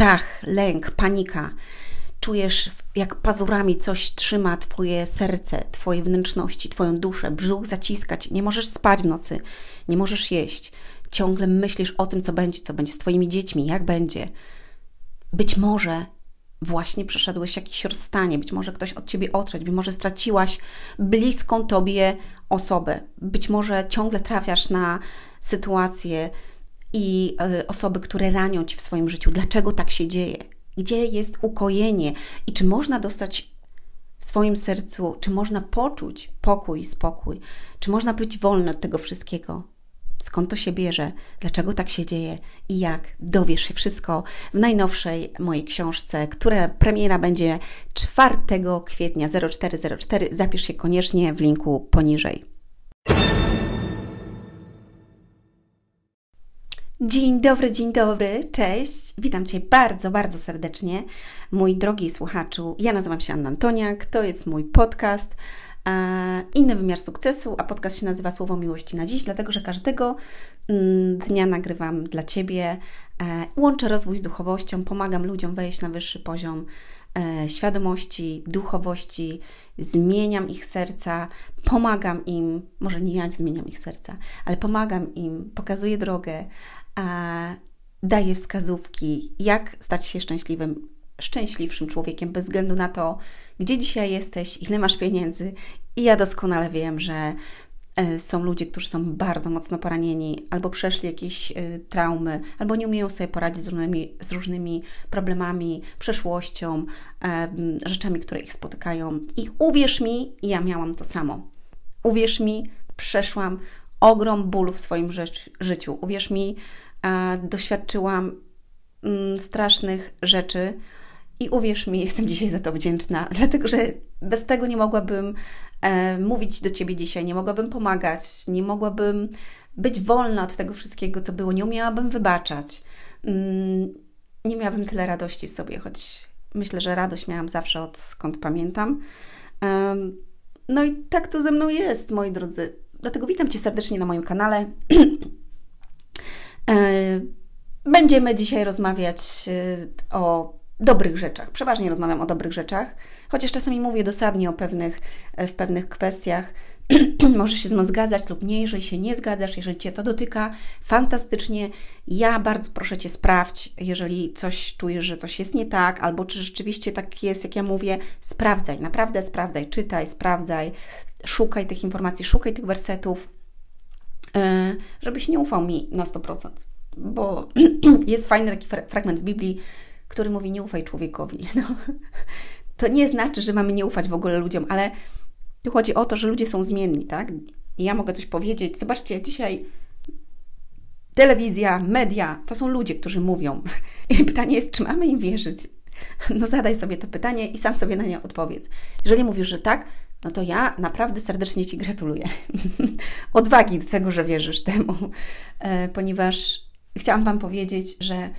strach, lęk, panika. Czujesz, jak pazurami coś trzyma Twoje serce, Twoje wnętrzności, Twoją duszę, brzuch zaciskać. Nie możesz spać w nocy, nie możesz jeść. Ciągle myślisz o tym, co będzie, co będzie z Twoimi dziećmi, jak będzie. Być może właśnie przeszedłeś jakieś rozstanie, być może ktoś od ciebie odszedł, być może straciłaś bliską tobie osobę, być może ciągle trafiasz na sytuacje i y, osoby, które ranią ci w swoim życiu. Dlaczego tak się dzieje? Gdzie jest ukojenie i czy można dostać w swoim sercu, czy można poczuć pokój, spokój, czy można być wolny od tego wszystkiego? skąd to się bierze, dlaczego tak się dzieje i jak. Dowiesz się wszystko w najnowszej mojej książce, która premiera będzie 4 kwietnia 0404. Zapisz się koniecznie w linku poniżej. Dzień dobry, dzień dobry, cześć. Witam Cię bardzo, bardzo serdecznie, mój drogi słuchaczu. Ja nazywam się Anna Antoniak, to jest mój podcast E, inny wymiar sukcesu, a podcast się nazywa Słowo Miłości na Dziś, dlatego że każdego mm, dnia nagrywam dla Ciebie. E, łączę rozwój z duchowością, pomagam ludziom wejść na wyższy poziom e, świadomości, duchowości, zmieniam ich serca, pomagam im, może nie ja zmieniam ich serca, ale pomagam im, pokazuję drogę, daję wskazówki, jak stać się szczęśliwym szczęśliwszym człowiekiem, bez względu na to, gdzie dzisiaj jesteś, ile masz pieniędzy. I ja doskonale wiem, że e, są ludzie, którzy są bardzo mocno poranieni, albo przeszli jakieś e, traumy, albo nie umieją sobie poradzić z różnymi, z różnymi problemami, przeszłością, rzeczami, które ich spotykają. I uwierz mi, ja miałam to samo. Uwierz mi, przeszłam ogrom bólu w swoim życiu. Uwierz mi, doświadczyłam mm, strasznych rzeczy, i uwierz mi, jestem dzisiaj za to wdzięczna, dlatego że bez tego nie mogłabym e, mówić do Ciebie dzisiaj, nie mogłabym pomagać, nie mogłabym być wolna od tego wszystkiego, co było, nie umiałabym wybaczać. Mm, nie miałabym tyle radości w sobie, choć myślę, że radość miałam zawsze odkąd pamiętam. E, no i tak to ze mną jest, moi drodzy. Dlatego witam Cię serdecznie na moim kanale. e, Będziemy dzisiaj rozmawiać e, o dobrych rzeczach. Przeważnie rozmawiam o dobrych rzeczach, chociaż czasami mówię dosadnie o pewnych, e, w pewnych kwestiach. Możesz się z mną zgadzać lub nie, jeżeli się nie zgadzasz, jeżeli Cię to dotyka, fantastycznie. Ja bardzo proszę Cię, sprawdź, jeżeli coś czujesz, że coś jest nie tak, albo czy rzeczywiście tak jest, jak ja mówię, sprawdzaj, naprawdę sprawdzaj, czytaj, sprawdzaj, szukaj tych informacji, szukaj tych wersetów, żebyś nie ufał mi na 100%. Bo jest fajny taki fragment w Biblii, który mówi nie ufaj człowiekowi. No. To nie znaczy, że mamy nie ufać w ogóle ludziom, ale tu chodzi o to, że ludzie są zmienni, tak? I ja mogę coś powiedzieć. Zobaczcie, dzisiaj telewizja, media to są ludzie, którzy mówią. I pytanie jest, czy mamy im wierzyć? No zadaj sobie to pytanie i sam sobie na nie odpowiedz. Jeżeli mówisz, że tak, no to ja naprawdę serdecznie Ci gratuluję. Odwagi do tego, że wierzysz temu, e, ponieważ chciałam Wam powiedzieć, że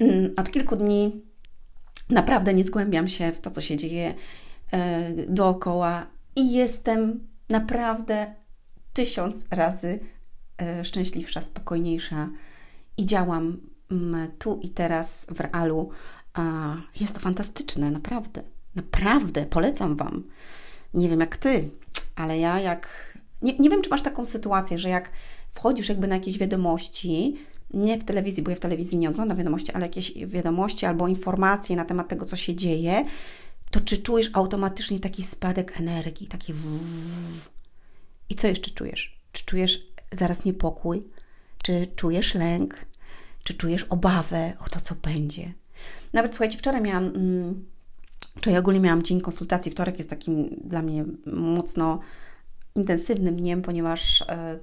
Mm, od kilku dni naprawdę nie zgłębiam się w to, co się dzieje e, dookoła i jestem naprawdę tysiąc razy e, szczęśliwsza, spokojniejsza i działam mm, tu i teraz w realu. Jest to fantastyczne, naprawdę. Naprawdę, polecam Wam. Nie wiem jak Ty, ale ja jak. Nie, nie wiem, czy masz taką sytuację, że jak wchodzisz jakby na jakieś wiadomości, nie w telewizji, bo ja w telewizji nie oglądam wiadomości, ale jakieś wiadomości albo informacje na temat tego, co się dzieje, to czy czujesz automatycznie taki spadek energii, taki I co jeszcze czujesz? Czy czujesz zaraz niepokój? Czy czujesz lęk? Czy czujesz obawę o to, co będzie? Nawet słuchajcie, wczoraj miałam, mm, czy ja ogólnie miałam dzień konsultacji, wtorek jest takim dla mnie mocno intensywnym dniem, ponieważ e,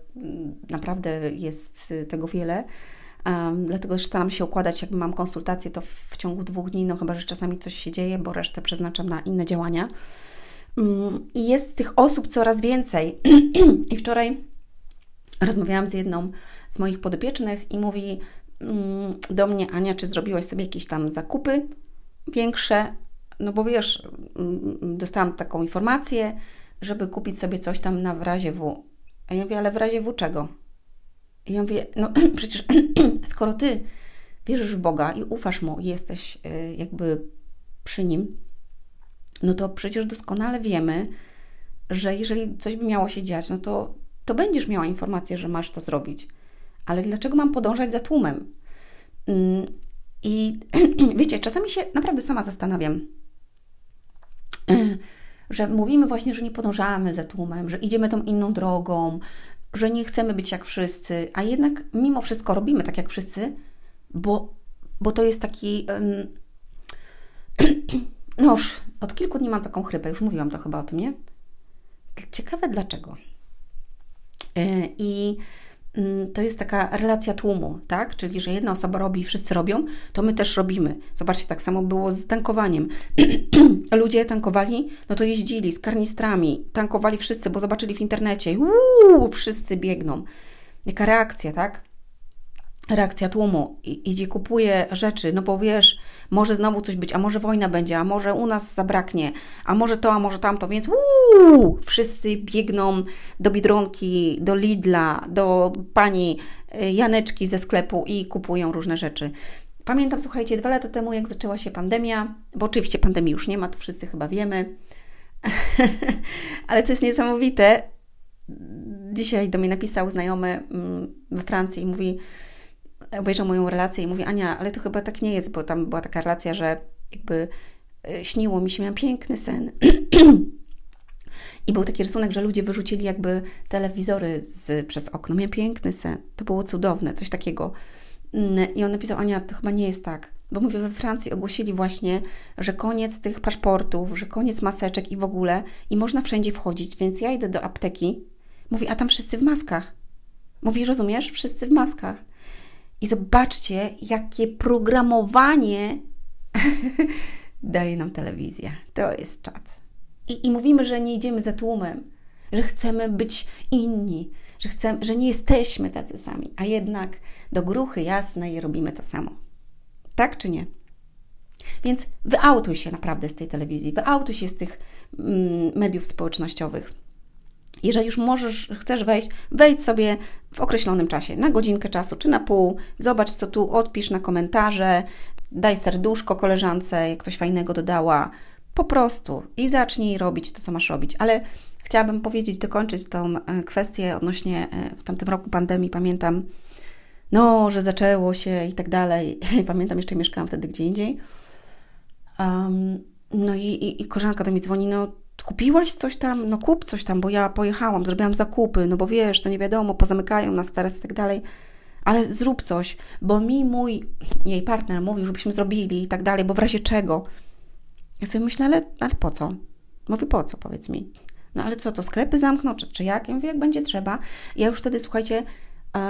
naprawdę jest tego wiele. Dlatego staram się układać, jakby mam konsultację, to w ciągu dwóch dni, no chyba, że czasami coś się dzieje, bo resztę przeznaczam na inne działania. Um, I jest tych osób coraz więcej. I wczoraj rozmawiałam z jedną z moich podopiecznych i mówi um, do mnie, Ania, czy zrobiłaś sobie jakieś tam zakupy większe? No bo wiesz, mm, dostałam taką informację, żeby kupić sobie coś tam na w razie W. A ja mówię, ale w razie W czego? I ja mówię, no przecież skoro Ty wierzysz w Boga i ufasz Mu i jesteś y, jakby przy Nim, no to przecież doskonale wiemy, że jeżeli coś by miało się dziać, no to, to będziesz miała informację, że masz to zrobić. Ale dlaczego mam podążać za tłumem? Mm, I wiecie, czasami się naprawdę sama zastanawiam, że mówimy właśnie, że nie podążamy za tłumem, że idziemy tą inną drogą, że nie chcemy być jak wszyscy, a jednak mimo wszystko robimy tak jak wszyscy, bo, bo to jest taki. Um, no już od kilku dni mam taką chrypę, już mówiłam to chyba o tym, nie? Ciekawe dlaczego. Yy, I to jest taka relacja tłumu, tak? Czyli, że jedna osoba robi, wszyscy robią, to my też robimy. Zobaczcie, tak samo było z tankowaniem. Ludzie tankowali, no to jeździli z karnistrami, tankowali wszyscy, bo zobaczyli w internecie, uuu, wszyscy biegną. Jaka reakcja, tak? Reakcja tłumu. Idzie, kupuje rzeczy, no bo wiesz, może znowu coś być, a może wojna będzie, a może u nas zabraknie, a może to, a może tamto, więc uu, wszyscy biegną do Biedronki, do Lidla, do pani y, Janeczki ze sklepu i kupują różne rzeczy. Pamiętam, słuchajcie, dwa lata temu, jak zaczęła się pandemia, bo oczywiście pandemii już nie ma, to wszyscy chyba wiemy, ale co jest niesamowite, dzisiaj do mnie napisał znajomy mm, we Francji i mówi, obejrzał moją relację i mówi, Ania, ale to chyba tak nie jest, bo tam była taka relacja, że jakby e, śniło mi się, miałam piękny sen. I był taki rysunek, że ludzie wyrzucili jakby telewizory z, przez okno. Miałam piękny sen. To było cudowne, coś takiego. Mm, I on napisał, Ania, to chyba nie jest tak. Bo mówię, we Francji ogłosili właśnie, że koniec tych paszportów, że koniec maseczek i w ogóle, i można wszędzie wchodzić, więc ja idę do apteki. Mówi, a tam wszyscy w maskach. Mówi, rozumiesz? Wszyscy w maskach. I zobaczcie, jakie programowanie daje nam telewizja. To jest czat. I, I mówimy, że nie idziemy za tłumem, że chcemy być inni, że, chcemy, że nie jesteśmy tacy sami, a jednak do gruchy jasnej robimy to samo. Tak czy nie? Więc wyautuj się naprawdę z tej telewizji, wyautuj się z tych mm, mediów społecznościowych jeżeli już możesz, chcesz wejść, wejdź sobie w określonym czasie, na godzinkę czasu czy na pół, zobacz co tu, odpisz na komentarze, daj serduszko koleżance, jak coś fajnego dodała, po prostu i zacznij robić to, co masz robić. Ale chciałabym powiedzieć, dokończyć tą e, kwestię odnośnie e, w tamtym roku pandemii, pamiętam, no, że zaczęło się i tak dalej. Pamiętam, jeszcze mieszkałam wtedy gdzie indziej. Um, no i, i, i koleżanka do mnie dzwoni, no kupiłaś coś tam? No kup coś tam, bo ja pojechałam, zrobiłam zakupy, no bo wiesz, to nie wiadomo, pozamykają nas teraz i tak dalej, ale zrób coś, bo mi mój, jej partner mówił, żebyśmy zrobili i tak dalej, bo w razie czego. Ja sobie myślę, ale, ale po co? Mówi, po co, powiedz mi. No ale co, to sklepy zamkną, czy, czy jak? Ja mówię, jak będzie trzeba. Ja już wtedy, słuchajcie,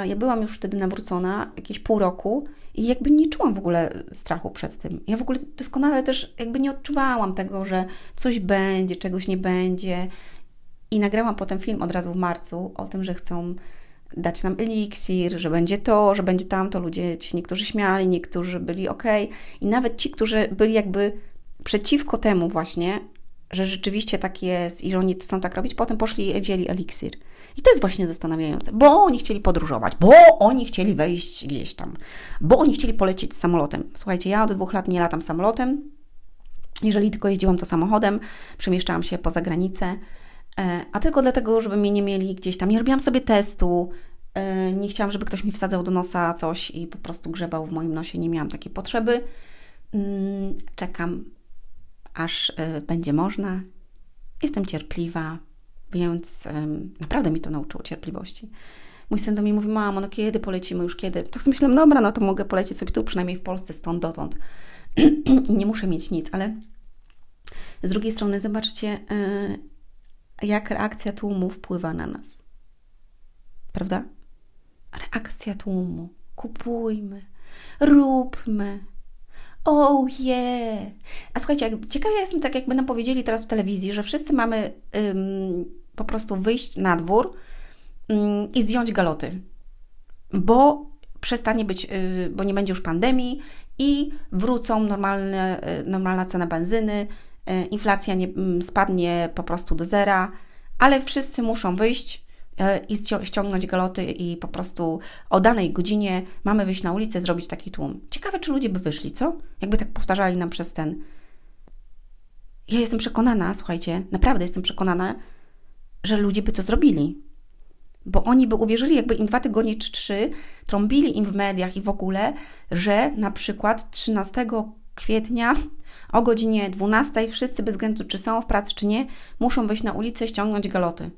ja byłam już wtedy nawrócona, jakieś pół roku i jakby nie czułam w ogóle strachu przed tym. Ja w ogóle doskonale też jakby nie odczuwałam tego, że coś będzie, czegoś nie będzie. I nagrałam potem film od razu w marcu o tym, że chcą dać nam eliksir, że będzie to, że będzie tamto. Ludzie ci niektórzy śmiali, niektórzy byli ok. I nawet ci, którzy byli jakby przeciwko temu właśnie, że rzeczywiście tak jest i że oni chcą tak robić, potem poszli i wzięli eliksir. I to jest właśnie zastanawiające, bo oni chcieli podróżować, bo oni chcieli wejść gdzieś tam, bo oni chcieli polecieć samolotem. Słuchajcie, ja od dwóch lat nie latam samolotem. Jeżeli tylko jeździłam to samochodem, przemieszczałam się poza granicę, e, a tylko dlatego, żeby mnie nie mieli gdzieś tam. Nie robiłam sobie testu, e, nie chciałam, żeby ktoś mi wsadzał do nosa coś i po prostu grzebał w moim nosie. Nie miałam takiej potrzeby. Mm, czekam, aż e, będzie można. Jestem cierpliwa, więc naprawdę mi to nauczyło cierpliwości. Mój syn do mnie mówi, mamo, no kiedy polecimy, już kiedy? To sobie myślałam, dobra, no to mogę polecieć sobie tu, przynajmniej w Polsce, stąd dotąd. I nie muszę mieć nic, ale z drugiej strony zobaczcie, yy, jak reakcja tłumu wpływa na nas. Prawda? Reakcja tłumu. Kupujmy, róbmy, Oh yeah! A słuchajcie, ciekawa jestem, tak jakby nam powiedzieli teraz w telewizji, że wszyscy mamy ym, po prostu wyjść na dwór ym, i zdjąć galoty, bo przestanie być, yy, bo nie będzie już pandemii i wrócą normalne, yy, normalna cena benzyny, yy, inflacja nie, spadnie po prostu do zera, ale wszyscy muszą wyjść i ściągnąć galoty i po prostu o danej godzinie mamy wyjść na ulicę, zrobić taki tłum. Ciekawe, czy ludzie by wyszli, co? Jakby tak powtarzali nam przez ten. Ja jestem przekonana, słuchajcie, naprawdę jestem przekonana, że ludzie by to zrobili. Bo oni by uwierzyli, jakby im dwa tygodnie czy trzy trąbili im w mediach i w ogóle, że na przykład 13 kwietnia o godzinie 12 wszyscy bez względu czy są w pracy czy nie, muszą wyjść na ulicę, ściągnąć galoty.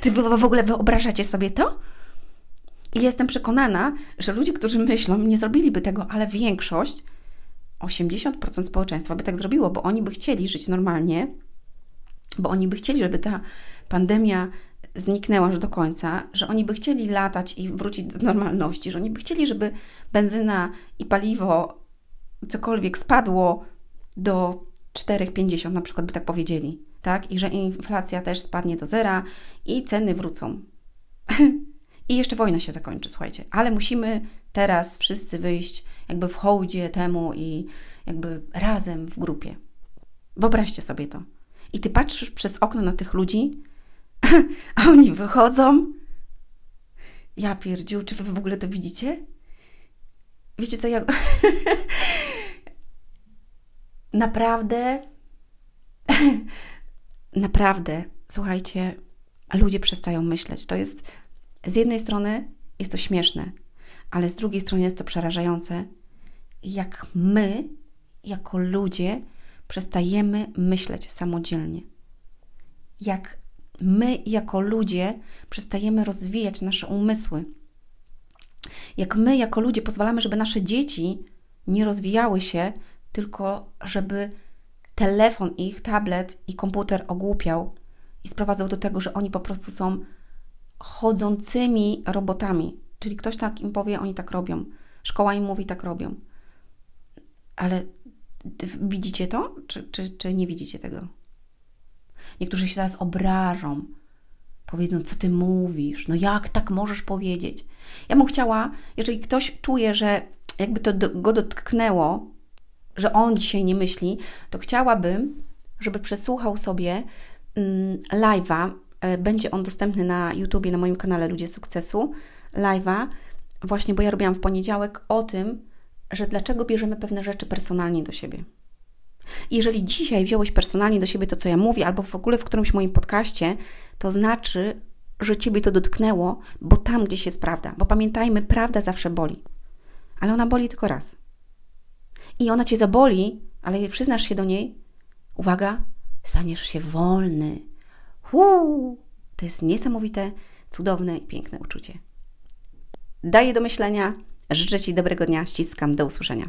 Ty w ogóle wyobrażacie sobie to? I jestem przekonana, że ludzie, którzy myślą, nie zrobiliby tego, ale większość, 80% społeczeństwa by tak zrobiło, bo oni by chcieli żyć normalnie, bo oni by chcieli, żeby ta pandemia zniknęła już do końca, że oni by chcieli latać i wrócić do normalności, że oni by chcieli, żeby benzyna i paliwo, cokolwiek spadło do 4,50 na przykład by tak powiedzieli, tak? I że inflacja też spadnie do zera i ceny wrócą. I jeszcze wojna się zakończy, słuchajcie. Ale musimy teraz wszyscy wyjść jakby w hołdzie temu i jakby razem w grupie. Wyobraźcie sobie to. I ty patrzysz przez okno na tych ludzi, a oni wychodzą. Ja pierdziu, czy wy w ogóle to widzicie? Wiecie co, ja... naprawdę, naprawdę, słuchajcie, ludzie przestają myśleć. To jest, z jednej strony jest to śmieszne, ale z drugiej strony jest to przerażające, jak my, jako ludzie, przestajemy myśleć samodzielnie. Jak my, jako ludzie, przestajemy rozwijać nasze umysły. Jak my, jako ludzie, pozwalamy, żeby nasze dzieci nie rozwijały się, tylko żeby telefon ich, tablet i komputer ogłupiał i sprowadzał do tego, że oni po prostu są chodzącymi robotami. Czyli ktoś tak im powie, oni tak robią. Szkoła im mówi, tak robią. Ale widzicie to, czy, czy, czy nie widzicie tego? Niektórzy się teraz obrażą. Powiedzą, co ty mówisz? No jak tak możesz powiedzieć? Ja bym chciała, jeżeli ktoś czuje, że jakby to do, go dotknęło, że on dzisiaj nie myśli, to chciałabym, żeby przesłuchał sobie mm, live'a. E, będzie on dostępny na YouTubie, na moim kanale Ludzie Sukcesu. Live'a, właśnie, bo ja robiłam w poniedziałek o tym, że dlaczego bierzemy pewne rzeczy personalnie do siebie. Jeżeli dzisiaj wziąłeś personalnie do siebie to, co ja mówię, albo w ogóle w którymś moim podcaście, to znaczy, że ciebie to dotknęło, bo tam gdzieś jest prawda. Bo pamiętajmy, prawda zawsze boli. Ale ona boli tylko raz. I ona cię zaboli, ale przyznasz się do niej, uwaga, staniesz się wolny. Huu! To jest niesamowite, cudowne i piękne uczucie. Daję do myślenia. Życzę Ci dobrego dnia. Ściskam. Do usłyszenia.